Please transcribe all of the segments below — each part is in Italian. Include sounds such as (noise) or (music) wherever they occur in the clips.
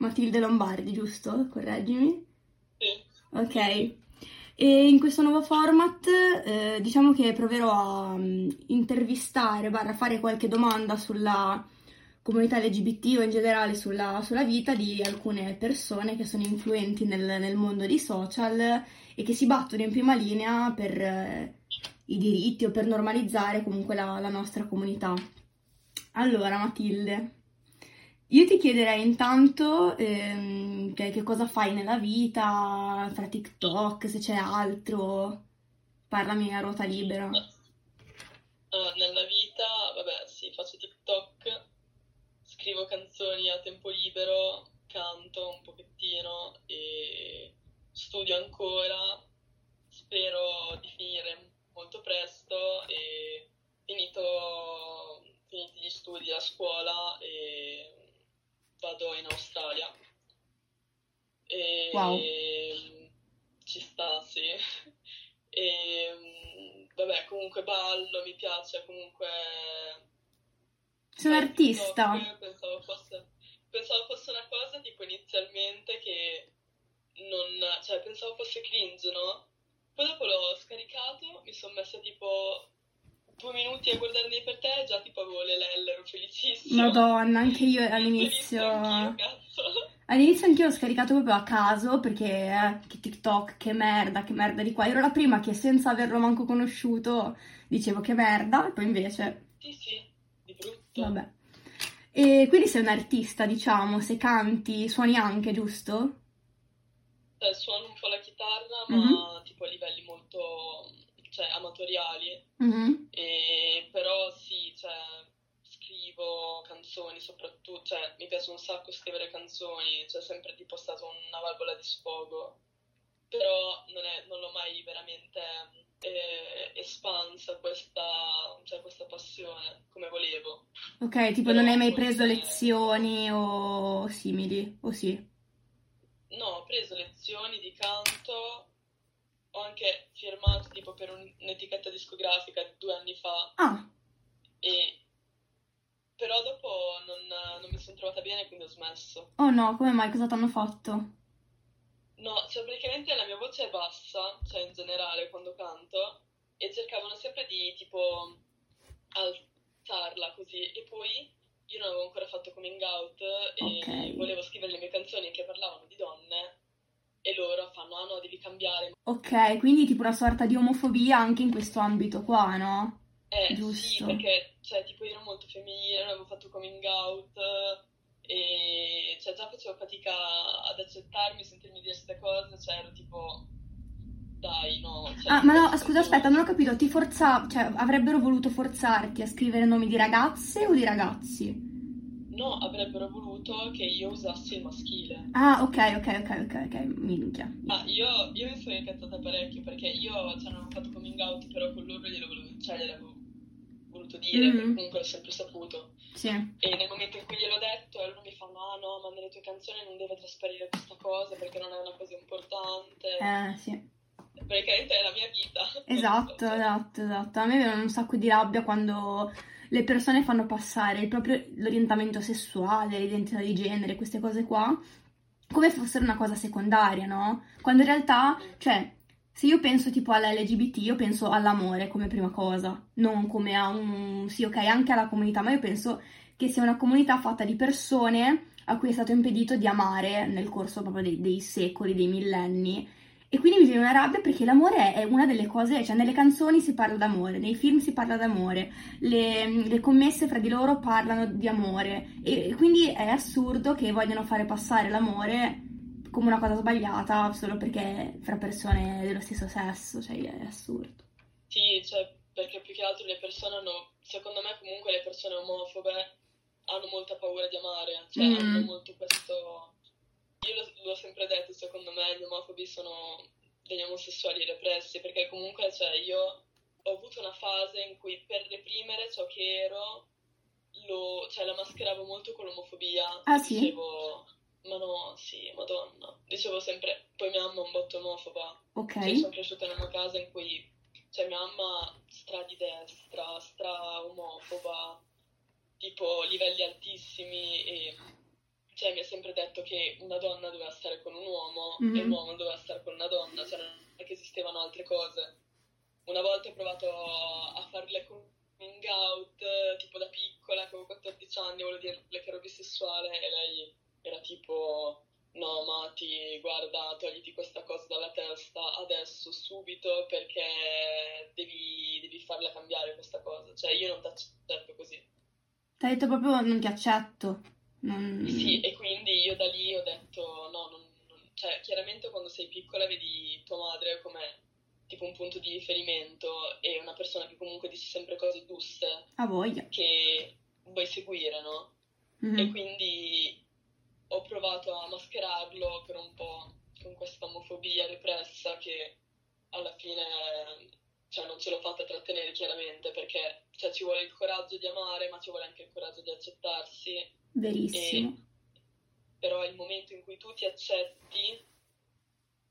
Matilde Lombardi, giusto? Correggimi. Sì. Ok. E in questo nuovo format eh, diciamo che proverò a mm, intervistare, barra fare qualche domanda sulla comunità LGBT o in generale sulla, sulla vita di alcune persone che sono influenti nel, nel mondo dei social e che si battono in prima linea per eh, i diritti o per normalizzare comunque la, la nostra comunità. Allora, Matilde, io ti chiederei intanto ehm, che, che cosa fai nella vita, fra TikTok, se c'è altro, parlami a ruota libera. Ah, nella vita, vabbè, sì, faccio TikTok, scrivo canzoni a tempo libero, canto un pochettino e studio ancora. Spero di finire molto presto e finito, finiti gli studi a scuola e vado in Australia. E Wow. ci sta, sì. E vabbè, comunque ballo, mi piace comunque. Sei un artista? Pensavo fosse, pensavo fosse una cosa tipo inizialmente che non, cioè pensavo fosse cringe, no? Poi dopo l'ho scaricato, mi sono messa tipo due minuti a guardarli per te già tipo avevo le lelle, ero felicissima. Madonna, anche io all'inizio... anch'io, cazzo. All'inizio anch'io l'ho scaricato proprio a caso perché eh, che TikTok, che merda, che merda di qua. Ero la prima che senza averlo manco conosciuto dicevo che merda, e poi invece, Sì, sì, di brutto. vabbè. E quindi sei un artista, diciamo, se canti, suoni anche, giusto? Cioè, suono un po' la chitarra, ma Mhm. tipo a livelli molto, cioè, amatoriali. Mhm. E però sì, cioè, scrivo canzoni soprattutto, cioè, mi piace un sacco scrivere canzoni, c'è sempre tipo stata una valvola di sfogo, però non, è- non l'ho mai veramente eh, espansa questa, cioè, questa passione come volevo. Ok, tipo non hai mai preso lezioni o simili, o sì? No, ho preso lezioni di canto, ho anche firmato tipo per un- un'etichetta discografica due anni fa, Ah, e... però dopo non, non mi sono trovata bene, quindi ho smesso. oh no, come mai? Cosa ti hanno fatto? No, cioè praticamente la mia voce è bassa, cioè in generale quando canto, e cercavano sempre di tipo alzarla così, e poi io non avevo ancora fatto coming out e Ok. volevo scrivere le mie canzoni che parlavano di donne, e loro fanno, ah no, devi cambiare. Ok, quindi tipo una sorta di omofobia anche in questo ambito qua, no? Eh sì, Giusto. perché cioè, tipo io ero molto femminile, non avevo fatto coming out, e cioè, già facevo fatica ad accettarmi, sentirmi dire queste cose, cioè ero tipo, dai, no. Cioè, Ah, ma no, scusa, aspetta, non ho capito, ti forza, cioè avrebbero voluto forzarti a scrivere nomi di ragazze o di ragazzi? No, avrebbero voluto che io usassi il maschile. Ah, ok, ok, ok, ok, ok, minchia. Ah, io, io mi sono incazzata parecchio perché io cioè, non avevo fatto coming out, però con loro glielo volevo, cioè, gliel'avevo voluto dire, Mhm. perché comunque l'ho sempre saputo. Sì. E nel momento in cui gliel'ho detto, loro mi fanno: Ah no, ma nelle tue canzoni non deve trasparire questa cosa perché non è una cosa importante. Eh, sì. Praticamente è la mia vita. Esatto, esatto, esatto. A me viene un sacco di rabbia quando le persone fanno passare proprio l'orientamento sessuale, l'identità di genere, queste cose qua, come fossero una cosa secondaria, no? Quando in realtà, cioè, Se io penso tipo alla LGBT, io penso all'amore come prima cosa, non come a un... sì, ok, anche alla comunità, ma io penso che sia una comunità fatta di persone a cui è stato impedito di amare nel corso proprio dei, dei secoli, dei millenni. E quindi mi viene una rabbia perché l'amore è una delle cose, cioè nelle canzoni si parla d'amore, nei film si parla d'amore, le, le commesse fra di loro parlano di amore e quindi è assurdo che vogliono fare passare l'amore come una cosa sbagliata solo perché fra persone dello stesso sesso, cioè è assurdo. Sì, cioè, perché più che altro le persone hanno, secondo me comunque le persone omofobe hanno molta paura di amare, cioè Mm. hanno molto questo... Io l'ho, l'ho sempre detto, secondo me gli omofobi sono degli omosessuali repressi, perché comunque cioè, io ho avuto una fase in cui per reprimere ciò che ero, lo, cioè, la mascheravo molto con l'omofobia. Ah, sì? Dicevo, ma no, sì, madonna. Dicevo sempre, poi mia mamma è un botto omofoba. Ok? Cioè, io sono cresciuta in una casa in cui cioè, mia mamma stra di destra, stra omofoba, tipo livelli altissimi e cioè, mi ha sempre detto che una donna doveva stare con un uomo e Mhm. un uomo doveva stare con una donna, cioè non è che esistevano altre cose. Una volta ho provato a farle coming out, tipo da piccola, che avevo 14 anni, volevo dirle che ero bisessuale e lei era tipo no Mati, guarda, togliti questa cosa dalla testa adesso, subito, perché devi, devi farla cambiare questa cosa. Cioè io non ti accetto così. Ti ha detto proprio non ti accetto. Non- Sì, e quindi io da lì ho detto no, non, non- cioè chiaramente quando sei piccola vedi tua madre come tipo un punto di riferimento e una persona che comunque dice sempre cose giuste voglia. che vuoi seguire, no? Mhm. E quindi ho provato a mascherarlo per un po' con questa omofobia repressa che alla fine cioè, non ce l'ho fatta trattenere chiaramente perché cioè, ci vuole il coraggio di amare ma ci vuole anche il coraggio di accettarsi Verissimo. però il momento in cui tu ti accetti,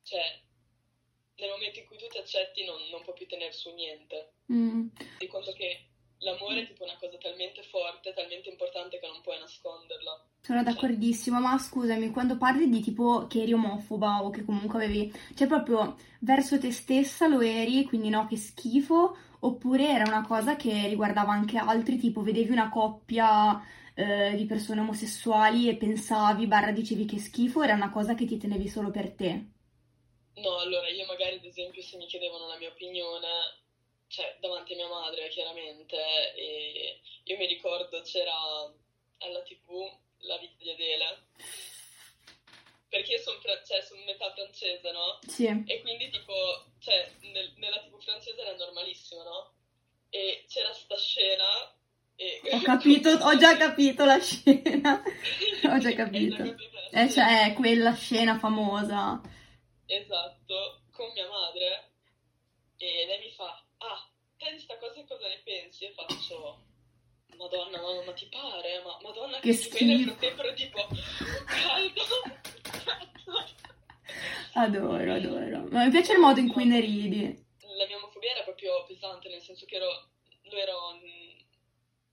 cioè nel momento in cui tu ti accetti non, non puoi più tenere su niente. Mm. Di conto che l'amore è tipo una cosa talmente forte, talmente importante che non puoi nasconderla. Sono d'accordissimo, ma scusami, quando parli di tipo che eri omofoba o che comunque avevi, cioè proprio verso te stessa lo eri, quindi no, che schifo, oppure era una cosa che riguardava anche altri, tipo vedevi una coppia eh, di persone omosessuali e pensavi, barra dicevi che schifo, era una cosa che ti tenevi solo per te. No, allora io magari ad esempio se mi chiedevano la mia opinione, cioè davanti a mia madre chiaramente, e io mi ricordo c'era alla tv La vita di Adele, perché io sono cioè, son metà francese, no? Sì. E quindi tipo, cioè, nel- nella tv francese era normalissimo, no? E c'era sta scena. Ho capito, ho già capito la scena. (laughs) Ho già capito. Già capito la Eh, cioè, è quella scena famosa. Esatto, con mia madre e lei mi fa, ah, di sta cosa cosa ne pensi? E faccio, madonna, mamma, ma ti pare? Ma madonna, Che tipo, io nel schifo. frattempo tipo, caldo. (laughs) Adoro, adoro. Ma mi piace il modo in cui ne ridi. La mia omofobia era proprio pesante, nel senso che ero, ero, mh,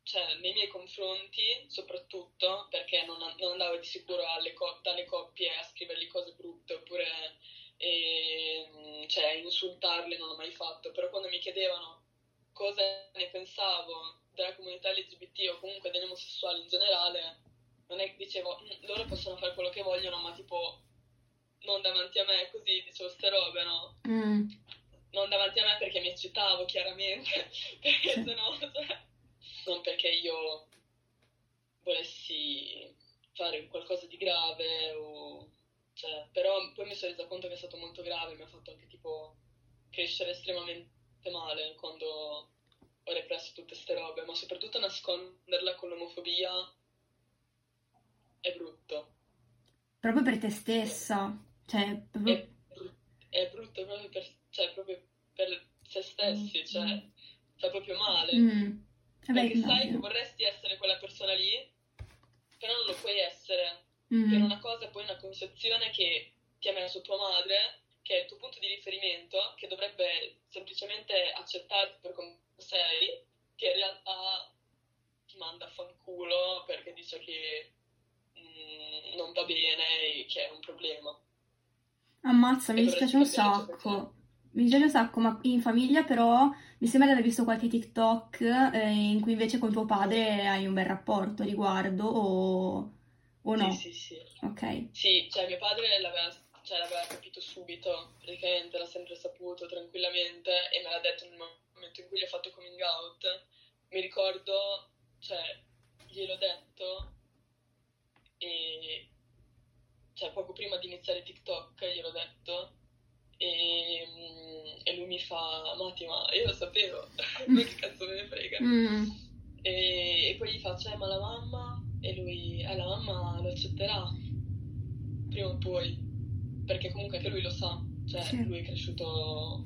cioè, nei miei confronti, soprattutto, perché non, non andavo di sicuro alle co- dalle coppie a scrivergli cose brutte, oppure e, mh, cioè, insultarle non l'ho mai fatto, però quando mi chiedevano cosa ne pensavo della comunità LGBT o comunque degli omosessuali in generale, non è che dicevo, "Mm, loro possono fare quello che vogliono, ma tipo, non davanti a me, così dicevo ste robe, no? Mm. non davanti a me perché mi eccitavo chiaramente, (laughs) perché sennò, cioè, non perché io volessi fare qualcosa di grave o, cioè, però poi mi sono resa conto che è stato molto grave, mi ha fatto anche tipo crescere estremamente male quando ho represso tutte queste robe, ma soprattutto nasconderla con l'omofobia è brutto. Proprio per te stessa. Cioè, proprio... è, brut- è brutto proprio per, cioè, proprio per se stessi, cioè, fa proprio male. Mm. Vabbè, perché sai che vorresti essere quella persona lì, però non lo puoi essere. Mm. Per una cosa, poi una concezione che ti ha messo tua madre, che è il tuo punto di riferimento, che dovrebbe semplicemente accettarti per come sei, che in realtà ti manda a fanculo perché dice che mm, non va bene e che è un problema. Ammazza, mi dispiace un sacco. Mi piace un sacco, ma in famiglia però mi sembra di aver visto qualche TikTok eh, in cui invece con tuo padre hai un bel rapporto a riguardo o, o no? Sì, sì, sì. Ok. Sì, cioè mio padre l'aveva, cioè, l'aveva capito subito, praticamente l'ha sempre saputo tranquillamente e me l'ha detto nel momento in cui gli ho fatto coming out. Mi ricordo, cioè, gliel'ho detto e cioè poco prima di iniziare TikTok gliel'ho detto e, mm, e lui mi fa Matti ma io lo sapevo, (laughs) ma che cazzo me ne frega. Mm, E, e poi gli faccio, eh, ma la mamma? E lui, eh, la mamma lo accetterà prima o poi, perché comunque anche lui lo sa, cioè Sì. lui è cresciuto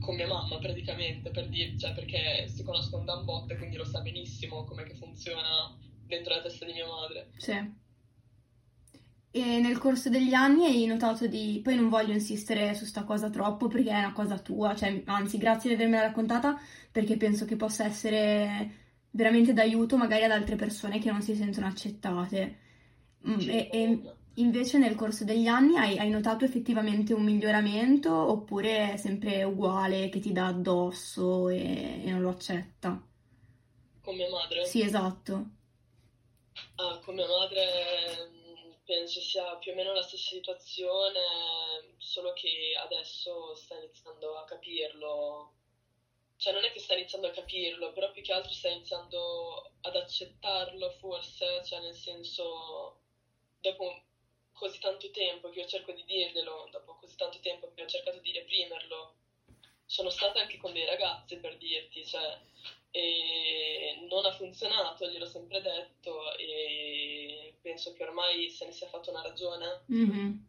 con mia mamma praticamente, per dire, cioè perché si conoscono da un botto e quindi lo sa benissimo come funziona dentro la testa di mia madre. sì. E nel corso degli anni hai notato di... Poi non voglio insistere su sta cosa troppo perché è una cosa tua, cioè, anzi, grazie di avermela raccontata perché penso che possa essere veramente d'aiuto magari ad altre persone che non si sentono accettate. Mm, E, e madonna. invece nel corso degli anni hai, hai notato effettivamente un miglioramento oppure è sempre uguale che ti dà addosso e, e non lo accetta? Con mia madre? Sì, esatto. Ah, con mia madre penso sia più o meno la stessa situazione, solo che adesso sta iniziando a capirlo. Cioè, non è che sta iniziando a capirlo, però più che altro sta iniziando ad accettarlo, forse, cioè nel senso, dopo così tanto tempo che io cerco di dirglielo, dopo così tanto tempo che ho cercato di reprimerlo, sono stata anche con dei ragazzi per dirti, cioè, e non ha funzionato, gliel'ho sempre detto e penso che ormai se ne sia fatto una ragione, Mhm.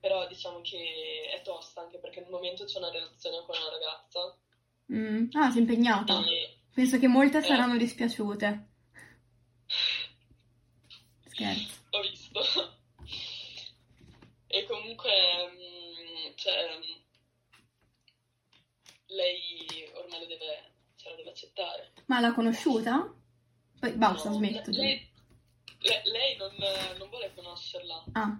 però diciamo che è tosta anche perché al momento c'è una relazione con una ragazza Mm. Ah, sei impegnata. e Penso che molte Eh. saranno dispiaciute. (laughs) Scherzo. ho visto. E comunque, mm, cioè, mm, lei ormai lo deve, cioè, lo deve l'ha conosciuta? Poi basta, No, smetto. Lei, le- lei non, non vuole conoscerla. Ah,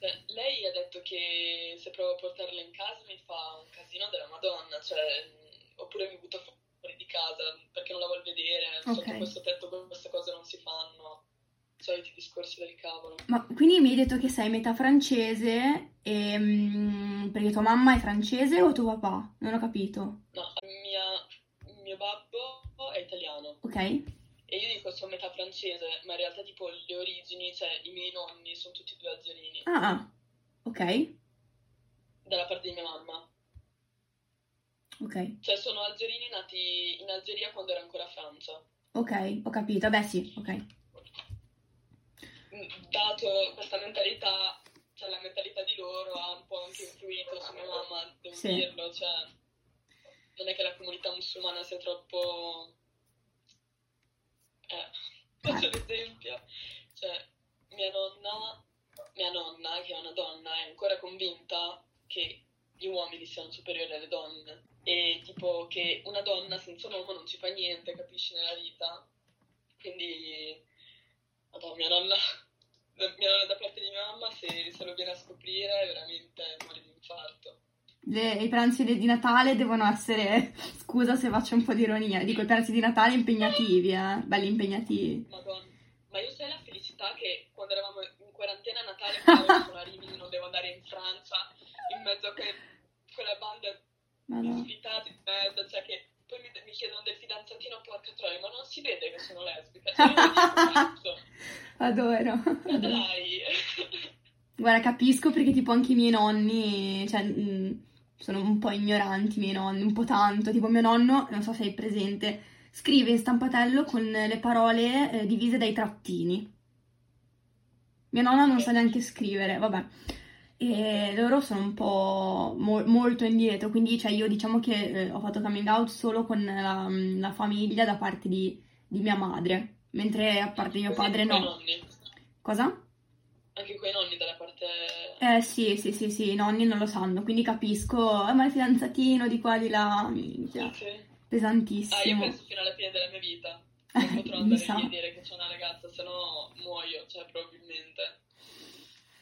Cioè, lei ha detto che se provo a portarla in casa mi fa un casino della Madonna, cioè, mh, oppure mi butta fuori di casa perché non la vuol vedere, Ok. sotto questo tetto queste cose non si fanno, soliti discorsi del cavolo. ma quindi mi hai detto che sei metà francese e... mm, perché tua mamma è francese o tuo papà? Non ho capito. No, è italiano Ok? e io dico sono metà francese, ma in realtà tipo le origini, cioè i miei nonni sono tutti due algerini, Ah, ah. ok. dalla parte di mia mamma. Ok. Cioè sono algerini nati in Algeria quando era ancora Francia. Ok, ho capito. Beh, sì, ok. dato questa mentalità, cioè la mentalità di loro ha un po' anche influito su mia mamma, devo Sì. dirlo, cioè non è che la comunità musulmana sia troppo... Eh, faccio l'esempio, cioè mia nonna, mia nonna, che è una donna, è ancora convinta che gli uomini siano superiori alle donne e tipo che una donna senza un uomo non ci fa niente, capisci, nella vita. Quindi, madonna, mia nonna, (laughs) mia nonna da parte di mia mamma, se, se lo viene a scoprire, veramente muore di infarto. Le- I pranzi di Natale devono essere, scusa se faccio un po' di ironia, dico i pranzi di Natale impegnativi, eh, belli impegnativi. Madonna. Ma io sai la felicità che quando eravamo in quarantena a Natale, cavolo, sono a Rimini, non devo andare in Francia, in mezzo a que- quella banda di Madonna. di merda, cioè che poi mi, mi chiedono del fidanzatino, porca troia, ma non si vede che sono lesbica, cioè io (laughs) Adoro. ma dai. Guarda, capisco perché tipo anche i miei nonni, cioè, mh, sono un po' ignoranti i miei nonni, un po' tanto. Tipo mio nonno, non so se hai presente, scrive in stampatello con le parole eh, divise dai trattini. Mia nonna non sa neanche scrivere, vabbè. E loro sono un po' mo- molto indietro, quindi cioè, io diciamo che eh, ho fatto coming out solo con la, la famiglia da parte di, di mia madre, mentre a parte mio padre no. Cosa? Anche quei nonni dalla parte... Eh sì, sì, sì, sì, i nonni non lo sanno, quindi capisco, eh, ma il fidanzatino di qua di là, minchia, Sì. Ah, io pesantissimo. penso fino alla fine della mia vita. Eh, Non potrò andare sa. lì a dire che c'è una ragazza, se no muoio, cioè probabilmente.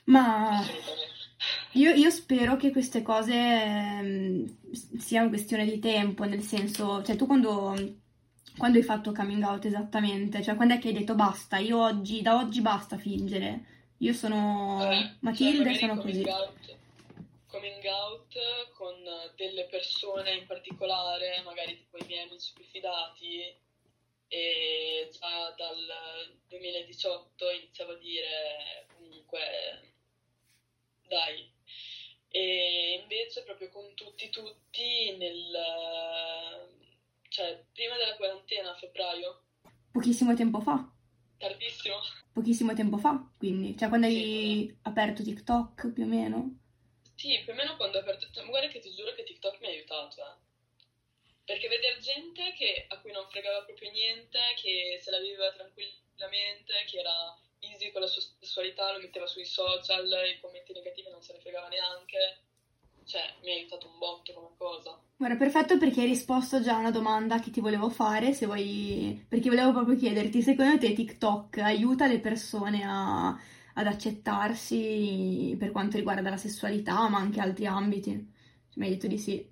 Ma. Io, io spero che queste cose ehm, s- sia una questione di tempo, nel senso, cioè tu quando, quando hai fatto coming out esattamente, cioè quando è che hai detto basta, io oggi, da oggi basta fingere, io sono Eh, cioè, Matilde, sono coming così. out, coming out con delle persone in particolare, magari tipo i miei amici più fidati, e già dal 2018 iniziavo a dire comunque dai. E invece proprio con tutti tutti nel cioè prima della quarantena a febbraio, Pochissimo tempo fa, tardissimo. pochissimo tempo fa, quindi, cioè quando hai aperto TikTok più o meno. Sì, più o meno quando ho aperto... cioè, guarda che ti giuro che TikTok mi ha aiutato, eh. Perché vedere gente che- a cui non fregava proprio niente, che se la viveva tranquillamente, che era easy con la sua sessualità, lo metteva sui social, i commenti negativi non se ne fregava neanche. Cioè, mi ha aiutato un botto come cosa. Guarda, perfetto perché hai risposto già a una domanda che ti volevo fare, se vuoi... perché volevo proprio chiederti, secondo te TikTok aiuta le persone a- ad accettarsi per quanto riguarda la sessualità, ma anche altri ambiti? Cioè, mi hai detto di sì.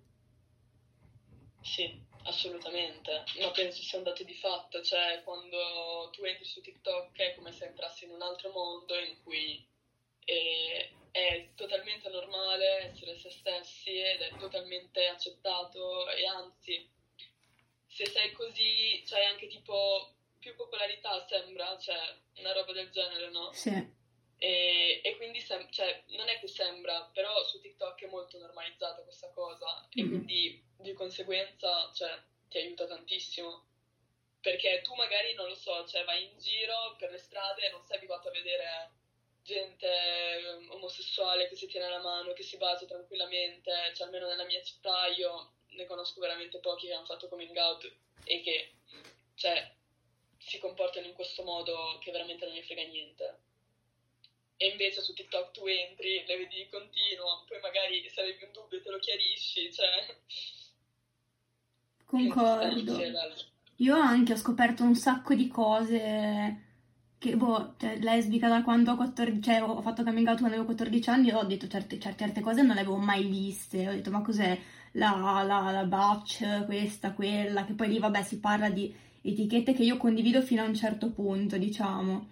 Sì, assolutamente, ma penso sia un dato di fatto, cioè quando tu entri su TikTok è come se entrassi in un altro mondo in cui eh, è totalmente normale essere se stessi ed è totalmente accettato e anzi, se sei così, c'hai anche tipo più popolarità, sembra, cioè una roba del genere, no? Sì. E, e quindi sem- cioè, non è che sembra, però su TikTok è molto normalizzata questa cosa e Mhm. quindi di conseguenza cioè, ti aiuta tantissimo. Perché tu magari, non lo so, cioè, vai in giro per le strade e non sei abituato a vedere gente eh, omosessuale che si tiene la mano, che si bacia tranquillamente, cioè almeno nella mia città io ne conosco veramente pochi che hanno fatto coming out e che cioè, si comportano in questo modo che veramente non gli frega niente. E invece su TikTok tu entri, le vedi di continuo, poi magari se avevi un dubbio te lo chiarisci, cioè... Concordo. Io anche ho scoperto un sacco di cose che, boh, cioè, lesbica da quando ho 14, cioè, ho fatto coming out quando avevo 14 anni, ho detto certe, certe, cose non le avevo mai viste, ho detto ma cos'è la, la, la batch, questa, quella, che poi lì vabbè si parla di etichette che io condivido fino a un certo punto, diciamo.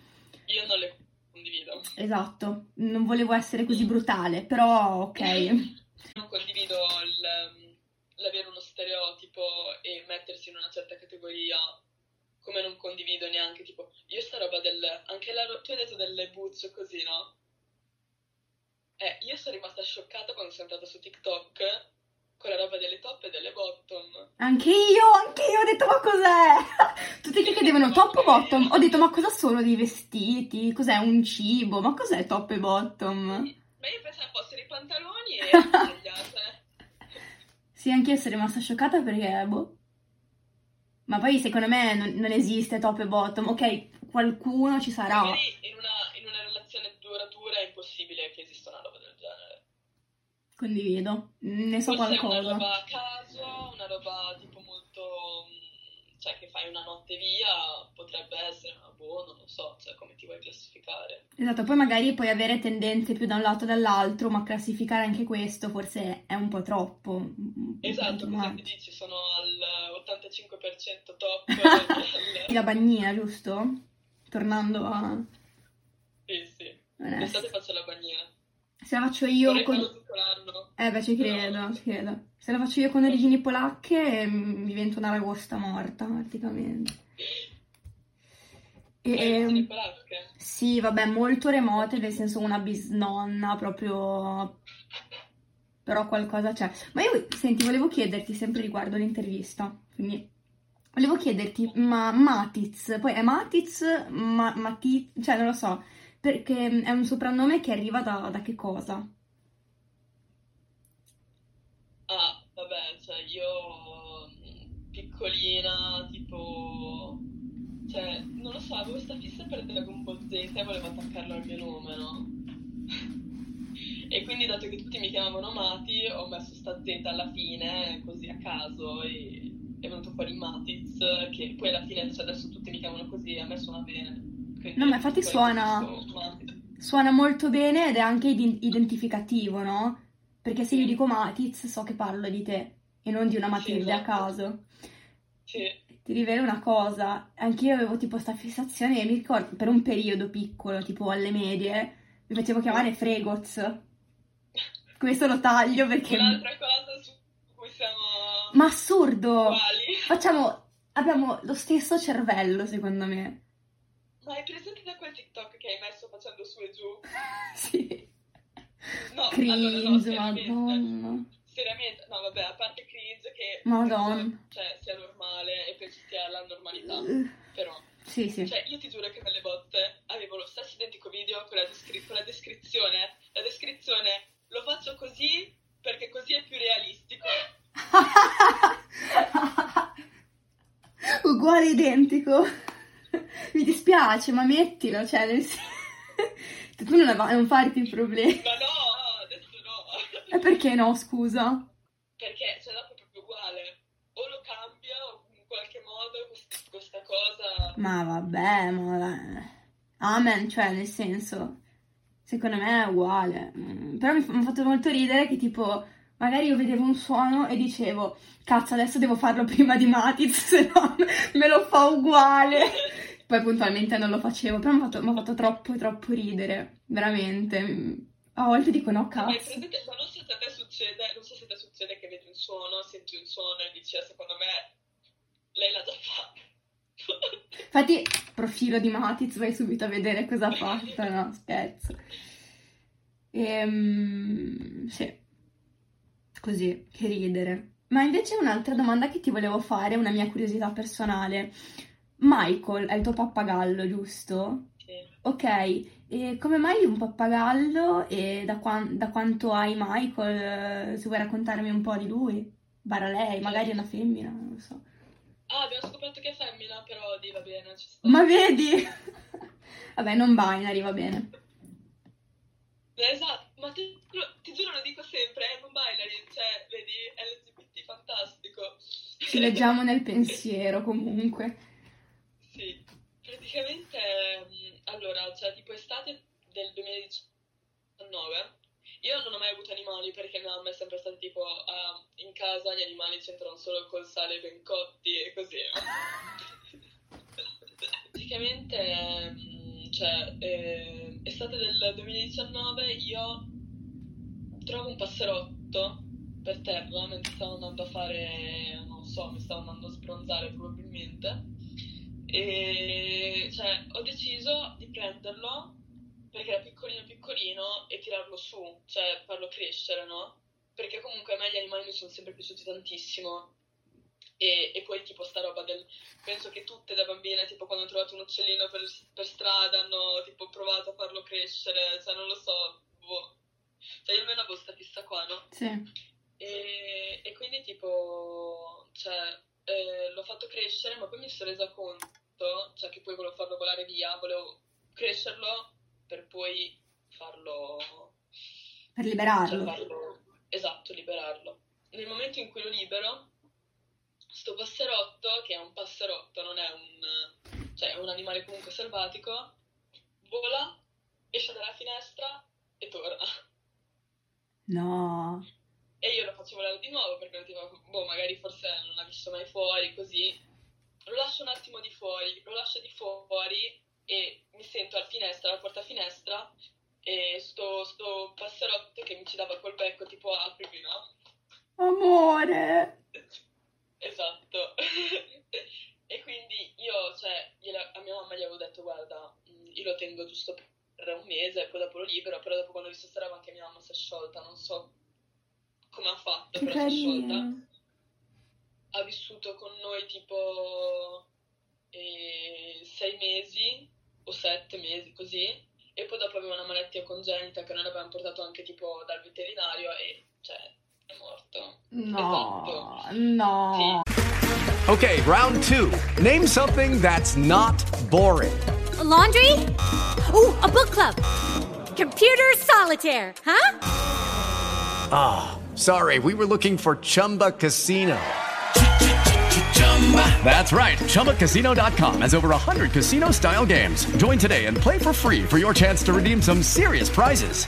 Io non le condivido. Esatto, non volevo essere così brutale, però ok. (laughs) Non condivido il- l'avere uno stereotipo e mettersi in una certa categoria, come non condivido neanche, tipo, io sta roba del... Anche la... ro- Tu hai detto delle boots così, no? Eh, io sono rimasta scioccata quando sono entrata su TikTok con la roba delle top e delle bottom. Anche io, anche io ho detto ma cos'è? (laughs) Tutti che chiedevano top o bottom, ho detto ma cosa sono dei vestiti? Cos'è un cibo? Ma cos'è top e bottom? Ma io pensavo fossero i pantaloni e (laughs) maglia, cioè... Sì, anche io sono rimasta scioccata perché, boh. Ma poi secondo me non, non esiste top e bottom. Ok, qualcuno ci sarà. Magari in una, in una relazione duratura è impossibile che esista una roba del genere. Condivido. Ne so Forse è una qualcosa. roba a caso, una roba tipo cioè che fai una notte via, potrebbe essere, ma boh, non lo so, cioè come ti vuoi classificare. Esatto, poi magari puoi avere tendenze più da un lato o dall'altro, ma classificare anche questo forse è un po' troppo. un- un po' Esatto, too cosa much. ti dici? Sono al 85% top. (laughs) al- La bagnina, giusto? Tornando a... Sì, sì. L'estate faccio la bagnina. Se la faccio io Vorrei con... Eh beh, ci credo, ci credo. Se la faccio io con origini polacche, mm, divento una ragosta morta, praticamente. E, Hai origini ehm, polacche? sì, vabbè, molto remote, nel senso una bisnonna, proprio... Però qualcosa c'è. Ma io, senti, volevo chiederti, sempre riguardo l'intervista, quindi... Volevo chiederti, ma Matiz, poi è Matiz, ma, Mati, cioè non lo so, perché è un soprannome che arriva da, da che cosa? Ah, vabbè, cioè io mh, piccolina, tipo, cioè, non lo so, avevo questa fissa per Dragon Ball Z e volevo attaccarlo al mio nome, no? (laughs) E quindi dato che tutti mi chiamavano Mati, ho messo sta Z alla fine, così a caso, e è venuto fuori Matiz, che poi alla fine, cioè, adesso tutti mi chiamano così, a me suona bene. No, ma infatti suona- suona molto bene ed è anche id- identificativo, no? Perché se io dico Matiz so che parlo di te e non di una Matilde a esatto. caso. Sì. Ti rivelo una cosa, anch'io avevo tipo sta fissazione mi ricordo per un periodo piccolo, tipo alle medie, mi facevo chiamare Fregoz. Questo lo taglio perché... Un'altra cosa su cui siamo Ma assurdo! uguali. Facciamo... Abbiamo lo stesso cervello, secondo me. Ma hai presente da quel TikTok che hai messo facendo su e giù? (laughs) Sì. No, Cringe, allora no, seriamente. madonna. Seriamente, no vabbè, a parte cringe che Madonna. cioè, sia normale e penso sia la normalità, Uh, però Sì, sì. Cioè, io ti giuro che nelle botte avevo lo stesso identico video con la, descri- con la descrizione. La descrizione lo faccio così perché così è più realistico. (laughs) Uguale identico. (laughs) Mi dispiace, ma mettilo, cioè, nel sen- (laughs) tu non, av- non farti problemi. Ma no, adesso no. E perché no, scusa? Perché, cioè, dopo è proprio uguale. O lo cambia o in qualche modo quest- questa cosa... Ma vabbè, ma... Amen, cioè, nel senso, secondo me è uguale. Mm, Però mi fa- mi ha fatto molto ridere che tipo, magari io vedevo un suono e dicevo, cazzo, adesso devo farlo prima di Matiz, (laughs) se no me lo fa uguale. Poi puntualmente non lo facevo, però mi ha fatto, fatto troppo, troppo ridere, veramente. A volte dico, no, cazzo. presente- non so se a te succede, non so se a te succede che vedi un suono, senti un suono e dici, "Ah, secondo me lei l'ha già fatto. (laughs) Infatti, profilo di Matiz, vai subito a vedere cosa ha fatto, no, scherzo. Ehm, sì, così, che ridere. Ma invece un'altra domanda che ti volevo fare, una mia curiosità personale. Michael è il tuo pappagallo, giusto? Sì. Ok, e come mai un pappagallo e da, quan- da quanto hai Michael? Eh, Se vuoi raccontarmi un po' di lui? Bara lei, magari è una femmina, non lo so. Ah, abbiamo scoperto che è femmina, però di va bene, ci sta. Ma vedi? (laughs) Vabbè, non binary, va bene. Esatto, ma ti, ti giuro lo dico sempre, è non binary, cioè, vedi, LGBT fantastico. Ci leggiamo nel pensiero comunque. Sì, praticamente, mh, allora, cioè, tipo estate del 2019, io non ho mai avuto animali perché mia mamma è sempre stata tipo, ah, in casa gli animali c'entrano solo col sale ben cotti e così? (laughs) Praticamente, mh, cioè, eh, estate del 2019 io trovo un passerotto per terra mentre stavo andando a fare, non so, mi stavo andando a sbronzare probabilmente. E cioè, ho deciso di prenderlo perché era piccolino piccolino e tirarlo su, cioè farlo crescere, no? Perché comunque a me gli animali mi sono sempre piaciuti tantissimo. E, e poi tipo sta roba del... Penso che tutte da bambine, tipo quando ho trovato un uccellino per, per strada, hanno tipo provato a farlo crescere, cioè non lo so, boh. Cioè io almeno avevo sta fissa qua, no? Sì. E, e quindi tipo, cioè, eh, l'ho fatto crescere, ma poi mi sono resa conto, cioè che poi volevo farlo volare via, volevo crescerlo per poi farlo, Per cioè liberarlo. farlo, esatto, liberarlo. Nel momento in cui lo libero, sto passerotto, che è un passerotto, non è un, cioè è un animale comunque selvatico, vola, esce dalla finestra e torna. No. E io lo faccio volare di nuovo perché tipo, boh, magari forse non ha visto mai fuori, così. Lo lascio un attimo di fuori, lo lascio di fuori e mi sento alla finestra, alla porta finestra e sto, sto passerotto che mi ci dava col becco tipo aprimi, no? Amore. Esatto. (laughs) e quindi io, cioè, gliela- a mia mamma gli avevo detto, guarda, io lo tengo giusto per un mese e poi dopo lo libero, però dopo quando ho visto sta roba anche mia mamma si è sciolta, non so come ha fatto, Che si è sciolta. carino. Ha vissuto con noi tipo eh, sei mesi o sette mesi così e poi dopo aveva una malattia congenita che noi l'abbiamo portato anche tipo dal veterinario e cioè è morto. No. Esatto. No. Okay, round two. Name something that's not boring. A laundry? Ooh, a book club. Computer solitaire, huh? Sorry, we were looking for Chumba Casino. That's right. ChumbaCasino.com has over 100 casino style games. Join today and play for free for your chance to redeem some serious prizes.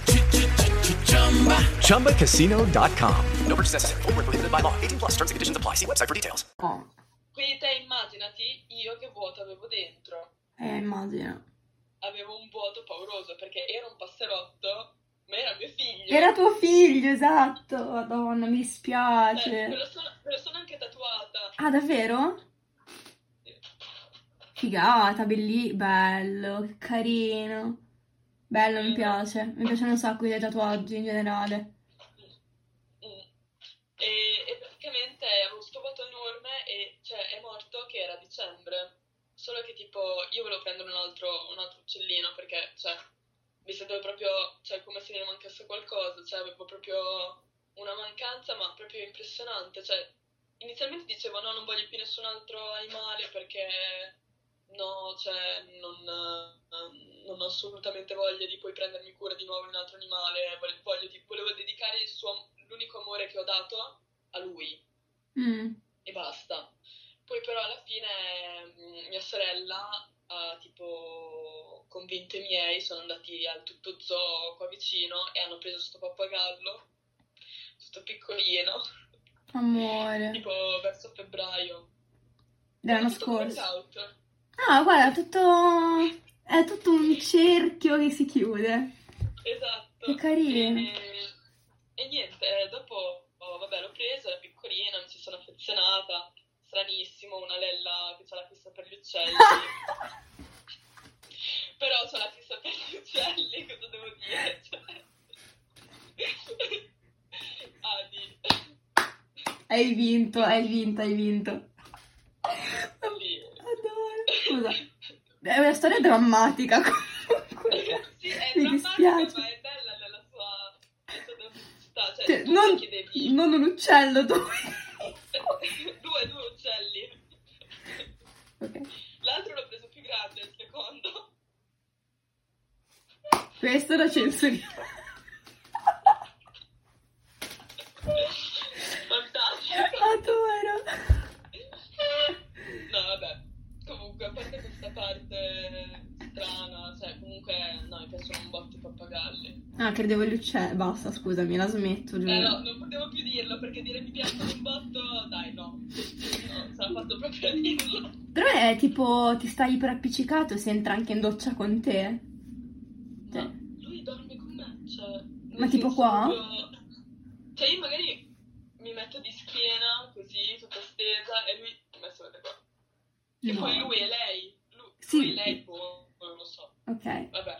ChumbaCasino.com. No purchase necessary. Void where prohibited by law. 18 plus terms and conditions apply. See website for details. Oh, Quindi te immaginati io che vuoto avevo dentro. eh, immagino. Avevo un vuoto pauroso perché era un passerotto, ma era mio figlio. Era tuo figlio, esatto. Madonna, mi Eh, me, dispiace. lo sono, me lo sono anche tatuata. Ah, davvero? Figata, belli, bello, che carino. Bello, mi piace. Mi piacciono un sacco i tatuaggi in generale. Mm. E, e praticamente avevo sto vuoto enorme e cioè è morto che era dicembre. Solo che tipo io volevo prendere un altro, un altro uccellino perché cioè mi sentivo proprio, cioè come se mi mancasse qualcosa, cioè avevo proprio una mancanza ma proprio impressionante. Cioè inizialmente dicevo no, non voglio più nessun altro animale perché no, cioè non, non ho assolutamente voglia di poi prendermi cura di nuovo di un altro animale, voglio, volevo dedicare il suo, l'unico amore che ho dato a lui Mm. e basta. Poi però alla fine mia sorella ha tipo convinto i miei, sono andati al tutto zoo qua vicino e hanno preso sto pappagallo, tutto piccolino, Amore. tipo verso febbraio. Dell'anno scorso. Ah, guarda, tutto... È tutto un cerchio che si chiude. Esatto. Che carino. E, e niente, eh, dopo, oh, vabbè, l'ho preso, era piccolina, mi ci sono affezionata. Stranissimo, una lella che ha la fissa per gli uccelli. (laughs) Però c'ho la fissa per gli uccelli, cosa devo dire? Cioè... Adi, Hai vinto, hai vinto, hai vinto. lì. Adoro. Scusa. È una storia drammatica (laughs) comunque. Sì, è Mi drammatica, dispiace. ma è bella nella sua, nella sua. Cioè, Cioè, non, chiedevi... non un uccello, due. (laughs) due, due uccelli. Ok. L'altro l'ho preso più grande, il secondo. Questo da censurare. Fantastico. Adoro. No, vabbè. Comunque, a parte questa parte strana, cioè, comunque, no, mi piacciono un botto i pappagalli. Ah, credevo gli uccelli. Basta, scusami, la smetto, giuro. Eh no, non potevo più dirlo, perché dire mi piacciono un botto, dai, no. No, sarà fatto proprio a dirlo. Però è tipo, ti stai iperappiccicato e si entra anche in doccia con te. Cioè, Ma lui dorme con me, cioè... nel Ma tipo senso qua? Cioè, io magari mi metto di schiena, così, tutta stesa, e lui mi messo da qua. E No. poi lui e lei. Lui, Sì. lui e lei, boh, non lo so. ok, Vabbè.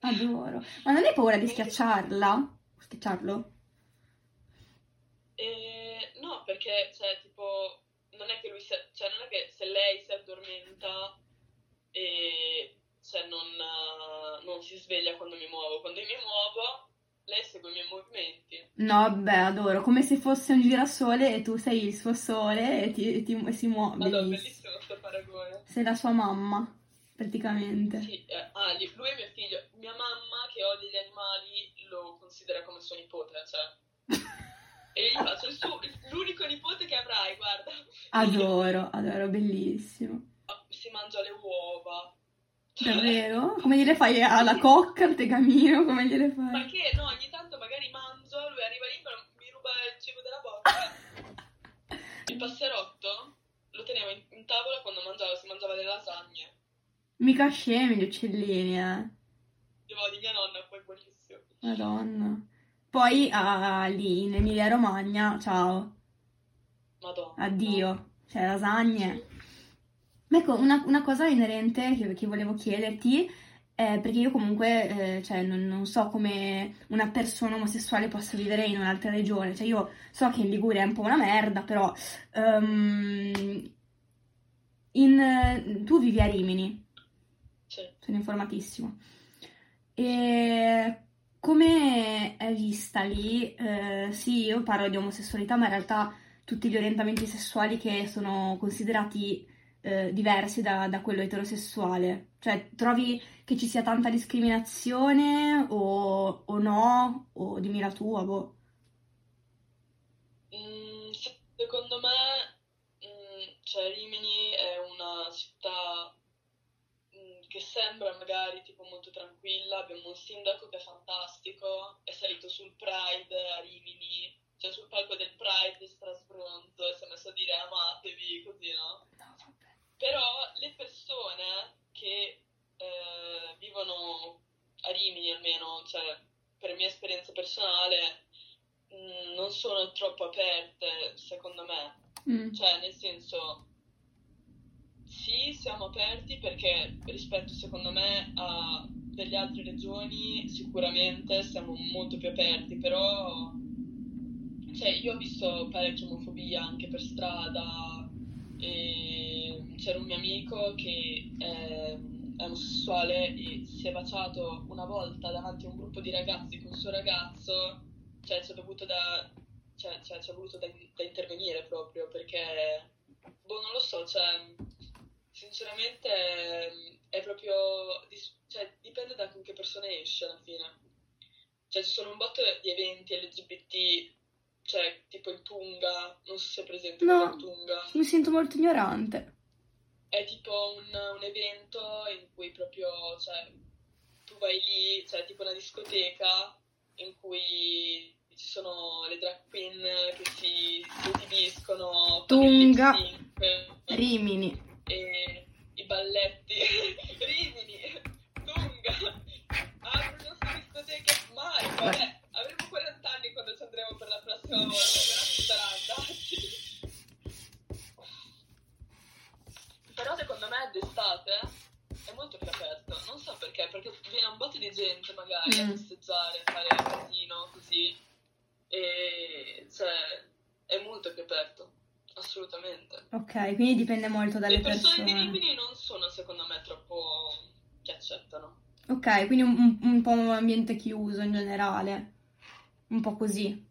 adoro. Ma non hai paura di schiacciarla? Schiacciarlo? E no, perché, cioè, tipo, non è che lui si, cioè, non è che se lei si addormenta e, cioè, non, eh, non si sveglia quando mi muovo. Quando io mi muovo, lei segue i miei movimenti. No, vabbè, adoro. Come se fosse un girasole e tu sei il suo sole e, ti, e ti- e si muove. Madonna, Bellissimo. questo paragone. Sei la sua mamma, praticamente. Sì, eh, ah, lui è mio figlio. Mia mamma, che odia gli animali, lo considera come suo nipote, cioè. (laughs) E io gli faccio il suo- l'unico nipote che avrai, guarda. Adoro, adoro, bellissimo. Si mangia le uova. Davvero? Come gliele fai alla cocca, al tegamino? Come gliele Ma fai? che no, ogni tanto magari mangio, lui arriva lì, però mi ruba il cibo della bocca. Il passerotto lo tenevo in, in tavola quando mangiavo, si mangiava le lasagne. Mica scemi gli uccellini, eh. Dicevo di mia nonna, poi buonissimo. Madonna. Poi ah, lì in Emilia Romagna, ciao, Madonna. addio, cioè lasagne. Ma ecco, una, una cosa inerente che, che volevo chiederti, è perché io comunque, eh, cioè, non, non so come una persona omosessuale possa vivere in un'altra regione, cioè io so che in Liguria è un po' una merda, però ehm, in- tu vivi a Rimini, Sì. sono informatissimo. E come è vista lì? Eh, sì, io parlo di omosessualità, ma in realtà tutti gli orientamenti sessuali che sono considerati eh, diversi da, da quello eterosessuale. Cioè, trovi che ci sia tanta discriminazione o, o no? O dimmi la tua, boh. Mm, se- secondo me mm, cioè Rimini è una città mh, che sembra magari tipo molto tranquilla, abbiamo un sindaco che è fantastico, è salito sul Pride a Rimini, cioè sul palco del Pride di Strasbronzo e si è messo a dire amatevi, così no? Però le persone che eh, vivono a Rimini almeno, cioè per mia esperienza personale, mh, non sono troppo aperte, secondo me. Mm. Cioè, nel senso, sì, siamo aperti perché rispetto, secondo me, a delle altre regioni sicuramente siamo molto più aperti, però cioè, io ho visto parecchia omofobia anche per strada e c'era un mio amico che è, è omosessuale e si è baciato una volta davanti a un gruppo di ragazzi con il suo ragazzo, cioè ci è dovuto da, cioè, cioè, ci è voluto da, da intervenire proprio perché, boh, non lo so, cioè, sinceramente è proprio, cioè, dipende da con che persone esce alla fine. Cioè, ci sono un botto di eventi LGBT, cioè, tipo il Tunga, non so se è presente No. il Tunga. Mi sento molto ignorante. È tipo un, un evento in cui proprio, cioè, tu vai lì, cioè tipo una discoteca in cui ci sono le drag queen che si, si esibiscono, Tunga. Rimini. e i balletti. (laughs) Rimini, Tunga, aprono queste discoteche mai, vabbè, avremo 40 anni quando ci andremo per la prossima volta, però ci sarà andati. Però secondo me d'estate è molto più aperto, non so perché, perché viene un botto di gente magari a Mm. festeggiare, a fare casino, così, e cioè è molto più aperto, assolutamente. Ok, quindi dipende molto dalle Le persone di persone. Rimini non sono secondo me troppo che accettano. Ok, quindi un- un po' un ambiente chiuso in generale. Un po' così.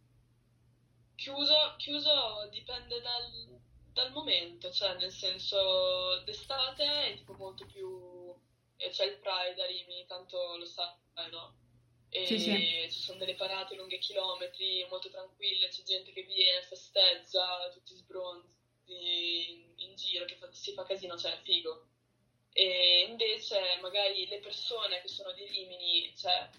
Chiuso, chiuso dipende dal, dal momento, cioè nel senso d'estate è tipo molto più... c'è il Pride a Rimini, tanto lo sai, no? E Sì, sì. ci sono delle parate lunghe chilometri, molto tranquille, c'è gente che viene, festeggia, tutti sbronzi in, in giro, che fa- si fa casino, cioè è figo. E invece magari le persone che sono di Rimini, cioè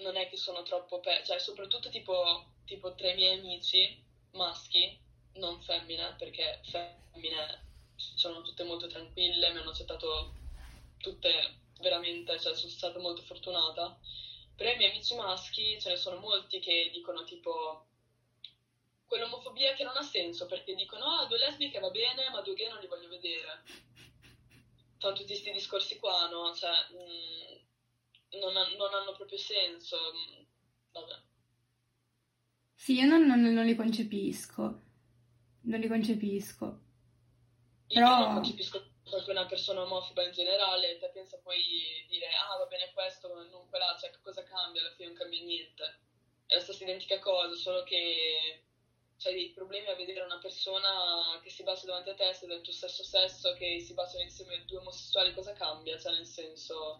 non è che sono troppo pe- cioè soprattutto tipo, tipo tra i miei amici maschi, non femmine, perché femmine sono tutte molto tranquille, mi hanno accettato tutte veramente, cioè sono stata molto fortunata. Però i miei amici maschi ce ne sono molti che dicono tipo quell'omofobia che non ha senso, perché dicono ah due lesbiche va bene, ma due gay non li voglio vedere. Sono tutti questi discorsi qua, no? Cioè, mm, non, ha- non hanno proprio senso. mm, Vabbè. Sì, io non, non- non li concepisco. Non li concepisco. Io Però- non concepisco proprio una persona omofoba in generale, te pensa poi dire ah va bene questo, ma non quella, cioè cosa cambia? Alla fine non cambia niente. È la stessa identica cosa, solo che c'hai dei problemi a vedere una persona che si bacia davanti a te, se del tuo stesso sesso, che si baciano insieme due omosessuali, cosa cambia? Cioè nel senso,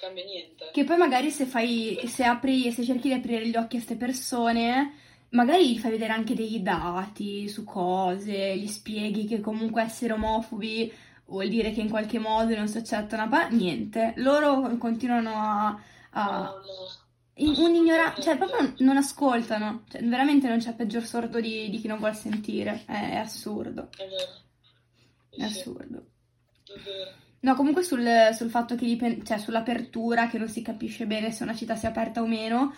cambia niente. Che poi magari se fai, se apri, se cerchi di aprire gli occhi a queste persone, magari gli fai vedere anche dei dati su cose, gli spieghi che comunque essere omofobi vuol dire che in qualche modo non si accettano, ma niente, loro continuano a, a- in- un ignoranza, cioè proprio non ascoltano, cioè, veramente non c'è peggior sordo di, di chi non vuol sentire, è, è assurdo, È vero. è assurdo. è vero. No, comunque sul, sul fatto che dipende, cioè sull'apertura, che non si capisce bene se una città sia aperta o meno,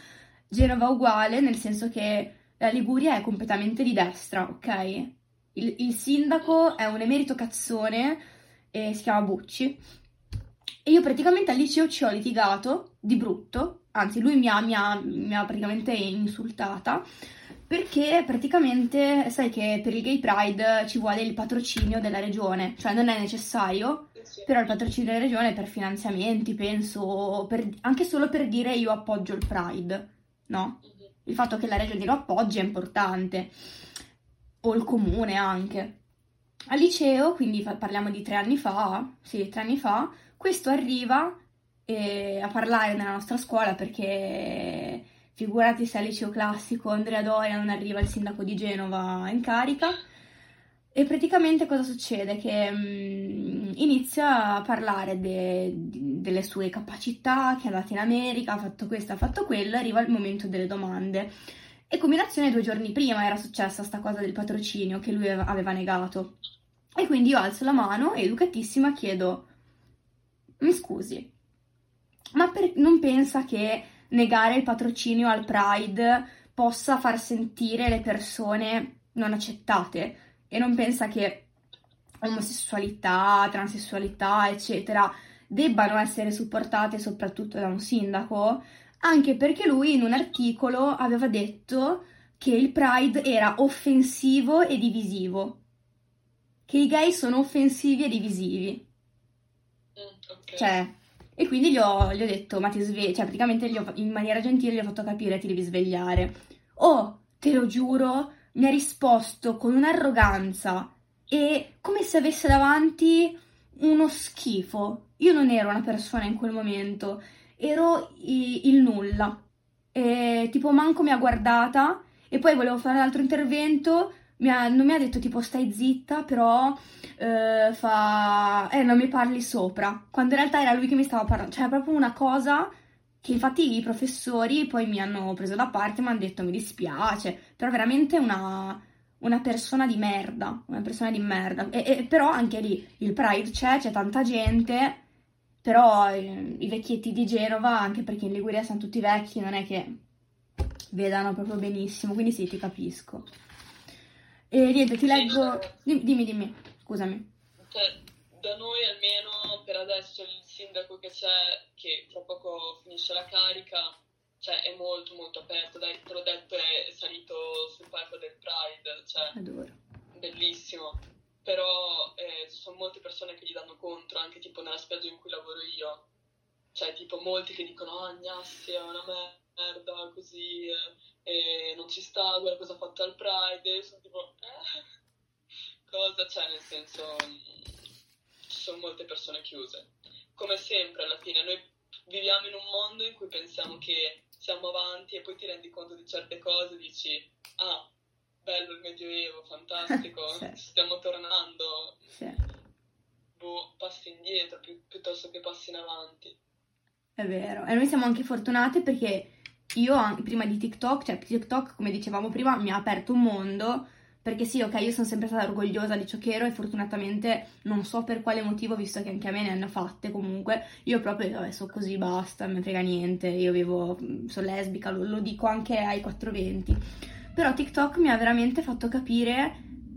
Genova uguale, nel senso che la Liguria è completamente di destra, ok? Il, il sindaco è un emerito cazzone, e si chiama Bucci, e io praticamente al liceo ci ho litigato di brutto, anzi lui mi ha, mi ha- mi ha praticamente insultata, perché praticamente sai che per il Gay Pride ci vuole il patrocinio della regione, cioè non è necessario, però il patrocinio della regione è per finanziamenti, penso, per- anche solo per dire io appoggio il Pride, no? Il fatto che la regione lo appoggi è importante, o il comune anche. Al liceo, quindi parliamo di tre anni fa, sì, tre anni fa, questo arriva eh, a parlare nella nostra scuola perché figurati se al liceo classico Andrea Doria non arriva il sindaco di Genova in carica. E praticamente cosa succede? Che mm, inizia a parlare de- di- delle sue capacità, che è andata in America, ha fatto questo, ha fatto quello, arriva il momento delle domande. E combinazione due giorni prima era successa sta cosa del patrocinio che lui aveva negato. E quindi io alzo la mano, educatissima, chiedo, mi scusi, ma per- non pensa che negare il patrocinio al Pride possa far sentire le persone non accettate? E non pensa che omosessualità, transessualità, eccetera, debbano essere supportate soprattutto da un sindaco? Anche perché lui in un articolo aveva detto che il Pride era offensivo e divisivo. Che i gay sono offensivi e divisivi. Mm, ok. Cioè, e quindi gli ho, gli ho detto, ma ti svegli, cioè praticamente ho- in maniera gentile gli ho fatto capire, ti devi svegliare. Oh, te lo giuro, mi ha risposto con un'arroganza e come se avesse davanti uno schifo. Io non ero una persona in quel momento, ero i- il nulla. E tipo manco mi ha guardata e poi volevo fare un altro intervento, mi ha- non mi ha detto tipo stai zitta, però eh, fa eh non mi parli sopra, quando in realtà era lui che mi stava parlando, cioè è proprio una cosa che infatti i professori poi mi hanno preso da parte e mi hanno detto mi dispiace, però veramente una, una persona di merda, una persona di merda. E, e- però anche lì il Pride c'è, c'è tanta gente, però eh, i vecchietti di Genova, anche perché in Liguria sono tutti vecchi, non è che vedano proprio benissimo, quindi sì, ti capisco. E niente, ti leggo... Dimmi, dimmi, scusami. Cioè, da noi almeno per adesso il sindaco che c'è, che tra poco finisce la carica, cioè è molto molto aperto, dai, te l'ho detto, è salito sul palco del Pride, cioè Adoro. bellissimo. Però eh, ci sono molte persone che gli danno contro, anche tipo nella spiaggia in cui lavoro io. Cioè, tipo, molti che dicono, ah, Gnassi è una merda, così, eh, e non ci sta, guarda cosa ha fatto al Pride, sono tipo, eh, cosa c'è, nel senso, ci sono molte persone chiuse. Come sempre, alla fine, noi viviamo in un mondo in cui pensiamo che siamo avanti e poi ti rendi conto di certe cose e dici, ah, bello il Medioevo, fantastico, (laughs) Sì. stiamo tornando, Sì, boh, passi indietro pi- piuttosto che passi in avanti. è vero. E noi siamo anche fortunate perché io prima di TikTok, cioè TikTok, come dicevamo prima, mi ha aperto un mondo. Perché sì, ok, io sono sempre stata orgogliosa di ciò che ero e fortunatamente non so per quale motivo, visto che anche a me ne hanno fatte comunque, io proprio, vabbè, so così, basta, non mi frega niente, io vivo, sono lesbica, lo, lo dico anche ai 420. Però TikTok mi ha veramente fatto capire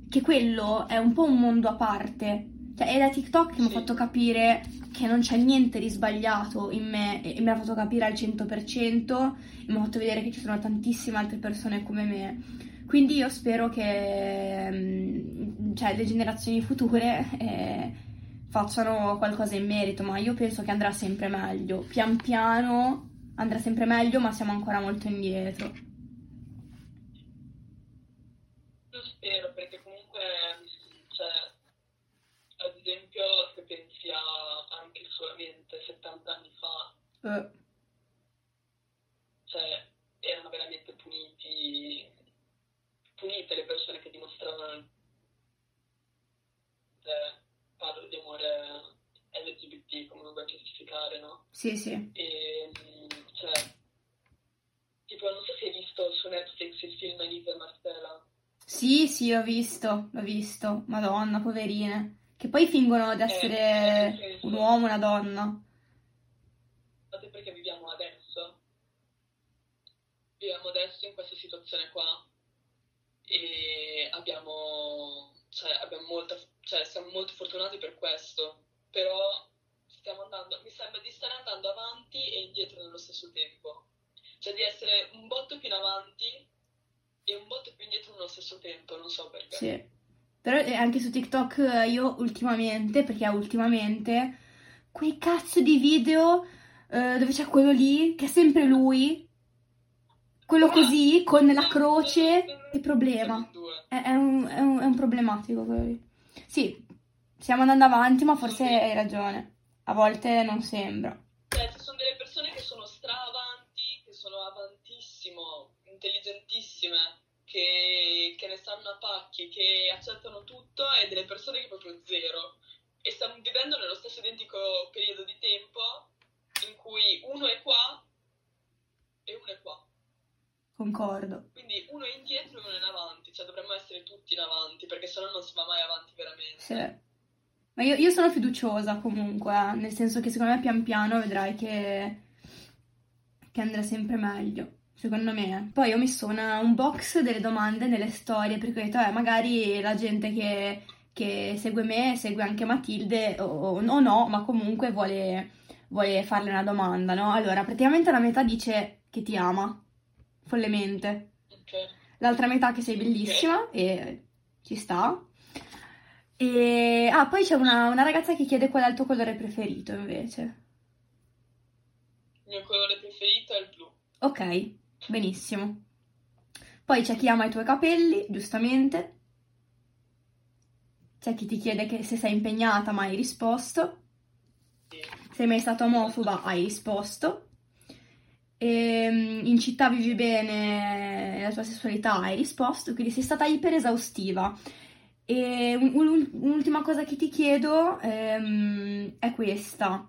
che quello è un po' un mondo a parte. Cioè, è da TikTok che mi ha Sì. fatto capire che non c'è niente di sbagliato in me e me l'ha fatto capire al 100% e mi ha fatto vedere che ci sono tantissime altre persone come me. Quindi io spero che mm, cioè, le generazioni future eh, facciano qualcosa in merito, ma io penso che andrà sempre meglio. Pian piano andrà sempre meglio, ma siamo ancora molto indietro. Lo spero perché comunque, cioè, ad esempio, se pensi a anche solamente 70 anni fa, Eh, cioè, erano veramente puniti, punite le persone che dimostravano, eh, parlo di amore LGBT, come lo vuoi classificare, no? sì, sì. E, cioè, tipo, non so se hai visto su Netflix il film Elisa e Marcella. Sì, sì, ho visto, l'ho visto. Madonna, poverine. Che poi fingono di essere nel senso- un uomo, una donna. Sapete perché viviamo adesso? Viviamo adesso in questa situazione qua e abbiamo, cioè, abbiamo molta, cioè, siamo molto fortunati per questo, però stiamo andando, mi sembra di stare andando avanti e indietro nello stesso tempo, cioè di essere un botto più in avanti e un botto più indietro nello stesso tempo, non so perché. Sì. Però eh, anche su TikTok eh, io ultimamente, perché ultimamente, quei cazzo di video eh, dove c'è quello lì, che è sempre lui, quello così, con la croce, è problema. È, è un, è un- è un problematico quello lì. Sì, stiamo andando avanti, ma forse hai ragione. A volte non sembra. Cioè, ci sono delle persone che sono stra avanti, che sono avantissimo, intelligentissime, che che, che ne sanno a pacchi, che accettano tutto e delle persone che proprio zero. E stiamo vivendo nello stesso identico periodo di tempo in cui uno è qua e uno è qua. Concordo. Quindi uno è indietro e uno è in avanti, cioè dovremmo essere tutti in avanti perché sennò non si va mai avanti veramente. Sì. Ma io, io sono fiduciosa comunque, eh, nel senso che secondo me pian piano vedrai che, che andrà sempre meglio. Secondo me. Poi ho messo una- un box delle domande nelle storie perché ho detto, eh, magari la gente che, che segue me segue anche Matilde o, o no, ma comunque vuole, vuole farle una domanda, no? Allora, praticamente la metà dice che ti ama, follemente. Ok. L'altra metà che sei bellissima e ci sta. E ah, poi c'è una, una ragazza che chiede qual è il tuo colore preferito invece. Il mio colore preferito è il blu. Ok, benissimo. Poi c'è chi ama i tuoi capelli, giustamente. C'è chi ti chiede che se sei impegnata ma hai risposto. Sì. Sei mai stata omofoba, hai risposto. Ehm, in città vivi bene la tua sessualità, hai risposto, quindi sei stata iper esaustiva. E un- un- un'ultima cosa che ti chiedo ehm, è questa.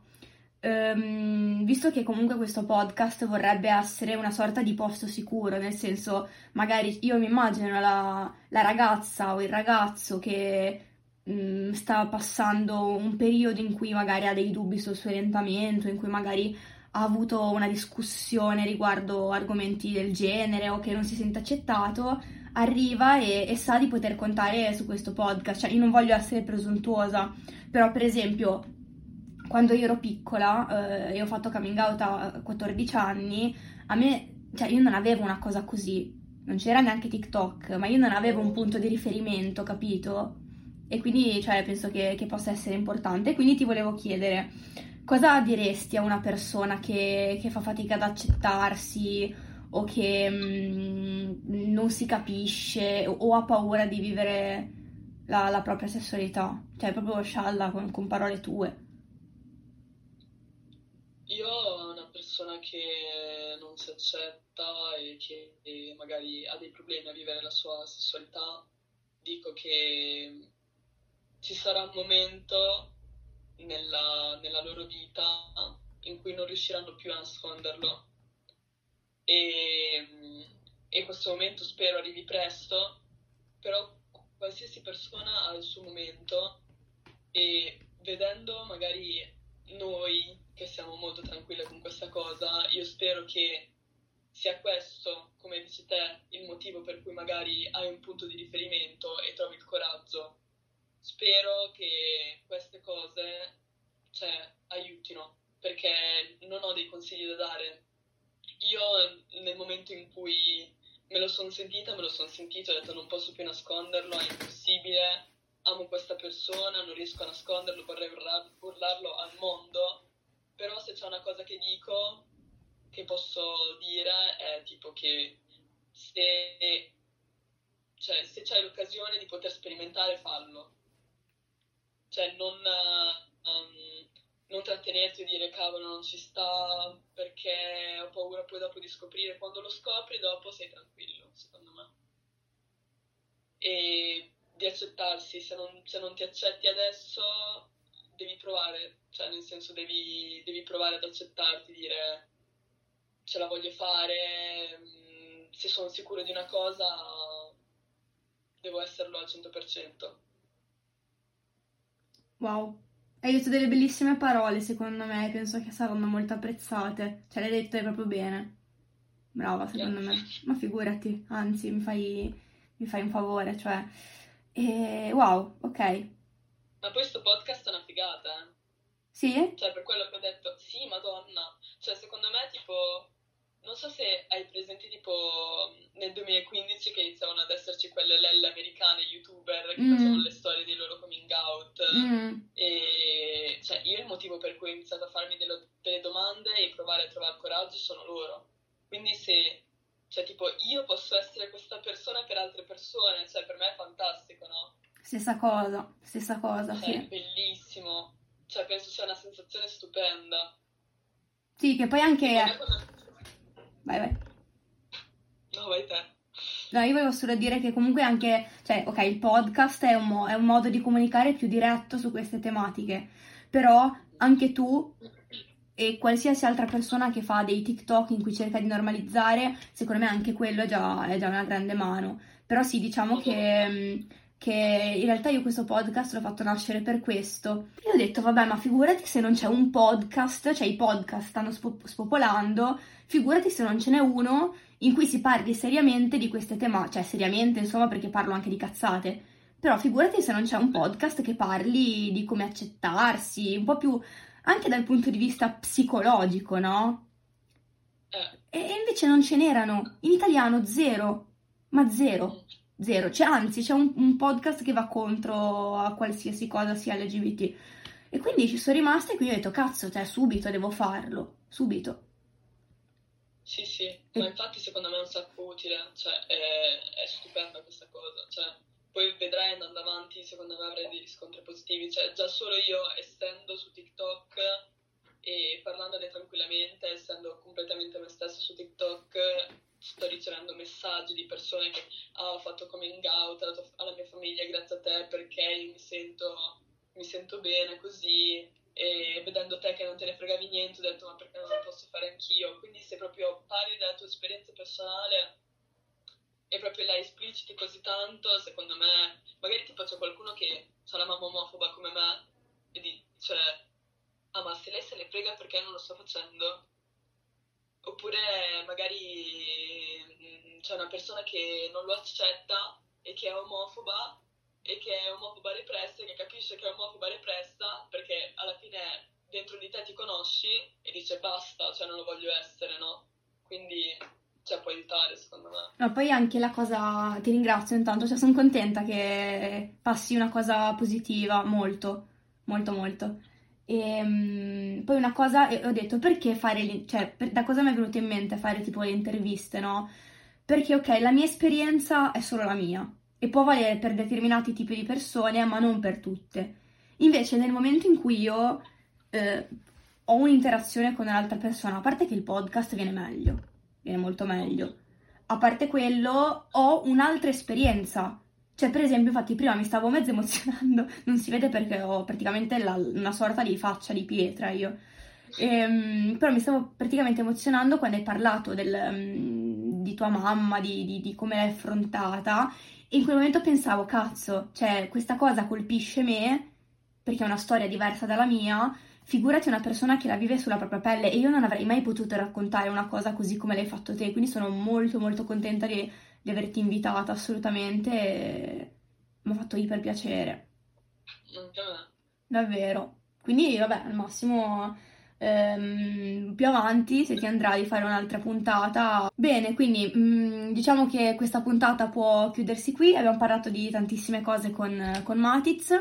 Ehm, visto che comunque questo podcast vorrebbe essere una sorta di posto sicuro, nel senso, magari io mi immagino la, la ragazza o il ragazzo che mm, sta passando un periodo in cui magari ha dei dubbi sul suo orientamento, in cui magari ha avuto una discussione riguardo argomenti del genere o che non si sente accettato, arriva e, e sa di poter contare su questo podcast. Cioè, io non voglio essere presuntuosa, però per esempio, quando io ero piccola, eh, io ho fatto coming out a 14 anni, a me, cioè io non avevo una cosa così, non c'era neanche TikTok, ma io non avevo un punto di riferimento, capito? E quindi, cioè, penso che, che possa essere importante. Quindi ti volevo chiedere, cosa diresti a una persona che, che fa fatica ad accettarsi o che mm, non si capisce o, o ha paura di vivere la, la propria sessualità? Cioè, proprio scialla con, con parole tue. Io una persona che non si accetta e che magari ha dei problemi a vivere la sua sessualità, dico che ci sarà un momento nella, nella loro vita in cui non riusciranno più a nasconderlo e, e questo momento spero arrivi presto, però qualsiasi persona ha il suo momento e vedendo magari noi che siamo molto tranquille con questa cosa, io spero che sia questo, come dici te, il motivo per cui magari hai un punto di riferimento e trovi il coraggio. Spero che queste cose, cioè, aiutino, perché non ho dei consigli da dare. Io nel momento in cui me lo sono sentita, me lo sono sentito, ho detto non posso più nasconderlo, è impossibile, amo questa persona, non riesco a nasconderlo, vorrei urlar- urlarlo al mondo, però se c'è una cosa che dico, che posso dire, è tipo che se, cioè, se c'hai l'occasione di poter sperimentare, fallo. Cioè non, um, non trattenerti e dire cavolo non ci sta perché ho paura poi dopo di scoprire. Quando lo scopri dopo sei tranquillo, secondo me. E di accettarsi, se non, se non ti accetti adesso devi provare, cioè nel senso devi, devi provare ad accettarti, dire ce la voglio fare, mm, se sono sicuro di una cosa devo esserlo al 100%. Wow, hai detto delle bellissime parole, secondo me, penso che saranno molto apprezzate. Ce le hai dette proprio bene. Brava, secondo me. Ma figurati, anzi, mi fai, mi fai un favore, cioè... E... Wow, ok. Ma poi sto podcast è una figata, eh. Sì? Cioè, per quello che ho detto, sì, madonna. Cioè, secondo me, tipo, non so se hai presente, tipo, nel 2015 che iniziavano ad esserci quelle lelle americane, youtuber, che Mm. facevano le storie dei loro coming out. Mm, E, cioè, io il motivo per cui ho iniziato a farmi delle, delle domande e provare a trovare coraggio sono loro. Quindi se, cioè, tipo, io posso essere questa persona per altre persone, cioè, per me è fantastico, no? stessa cosa, stessa cosa, Cioè, è sì. bellissimo. Cioè, penso sia una sensazione stupenda. Sì, che poi anche... Vai, vai. No, vai te. No, io volevo solo dire che comunque anche, cioè, ok, il podcast è un, mo- è un modo di comunicare più diretto su queste tematiche, però anche tu e qualsiasi altra persona che fa dei TikTok in cui cerca di normalizzare, secondo me anche quello è già, è già una grande mano. Però sì, diciamo che, mh, che in realtà io questo podcast l'ho fatto nascere per questo. Io ho detto, vabbè, ma figurati se non c'è un podcast, cioè i podcast stanno spo- spopolando, figurati se non ce n'è uno in cui si parli seriamente di queste tematiche, cioè seriamente, insomma, perché parlo anche di cazzate. Però figurati se non c'è un podcast che parli di come accettarsi, un po' più anche dal punto di vista psicologico, no? Eh, E invece non ce n'erano. In italiano zero, ma zero, zero. C'è, anzi, c'è un, un podcast che va contro a qualsiasi cosa sia LGBT. E quindi ci sono rimasta e quindi ho detto, cazzo, cioè subito devo farlo, subito. Sì, sì, ma infatti secondo me è un sacco utile, cioè è, è stupenda questa cosa, cioè poi vedrai andando avanti, secondo me avrai dei riscontri positivi, cioè già solo io essendo su TikTok e parlandone tranquillamente, essendo completamente me stessa su TikTok, sto ricevendo messaggi di persone che ah, ho fatto coming out alla, mia famiglia grazie a te perché io mi sento, mi sento bene così e vedendo te che non te ne fregavi niente ho detto ma perché non lo posso fare anch'io? Quindi se proprio parli della tua esperienza personale? E proprio la espliciti così tanto secondo me? Magari tipo c'è qualcuno che ha la mamma omofoba come me e dice ah ma se lei se ne frega perché non lo sto facendo oppure magari mm, c'è una persona che non lo accetta e che è omofoba e che è omofoba repressa e che capisce che è omofoba repressa perché alla fine dentro di te ti conosci e dice basta, cioè non lo voglio essere, no? Quindi cioè, può aiutare secondo me. No, poi anche la cosa, ti ringrazio intanto, cioè sono contenta che passi una cosa positiva, molto, molto, molto. E mm, poi una cosa, ho detto, perché fare, le- cioè, per- da cosa mi è venuto in mente fare tipo le interviste, no? Perché, ok, la mia esperienza è solo la mia e può valere per determinati tipi di persone, ma non per tutte. Invece, nel momento in cui io eh, ho un'interazione con un'altra persona, a parte che il podcast viene meglio, viene molto meglio. A parte quello, ho un'altra esperienza. Cioè, per esempio, infatti, prima mi stavo mezzo emozionando, (laughs) non si vede perché ho praticamente la- una sorta di faccia di pietra io. Ehm, però mi stavo praticamente emozionando quando hai parlato del, mm, di tua mamma, di, di- di come l'hai affrontata. E in quel momento pensavo, cazzo, cioè, questa cosa colpisce me perché è una storia diversa dalla mia. Figurati una persona che la vive sulla propria pelle e io non avrei mai potuto raccontare una cosa così come l'hai fatto te, quindi sono molto molto contenta di, di averti invitata assolutamente, mi ha fatto iper piacere, davvero. Quindi vabbè, al massimo ehm, più avanti se ti andrà di fare un'altra puntata. Bene, quindi mm, diciamo che questa puntata può chiudersi qui, abbiamo parlato di tantissime cose con, con Matiz.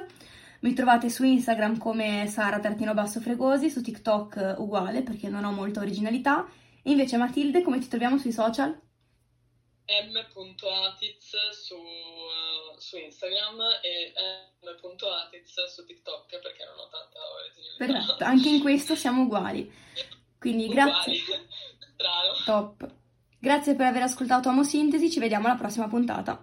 Mi trovate su Instagram come Sara Tartino Basso Fregosi, su TikTok uguale perché non ho molta originalità. Invece Matilde, come ti troviamo sui social? m.atiz su, eh, su Instagram e m.atiz su TikTok perché non ho tanta originalità. Perfetto, anche in questo siamo uguali. Quindi grazie, Uguali. (laughs) Strano. top. Grazie per aver ascoltato Amo Sintesi, ci vediamo alla prossima puntata.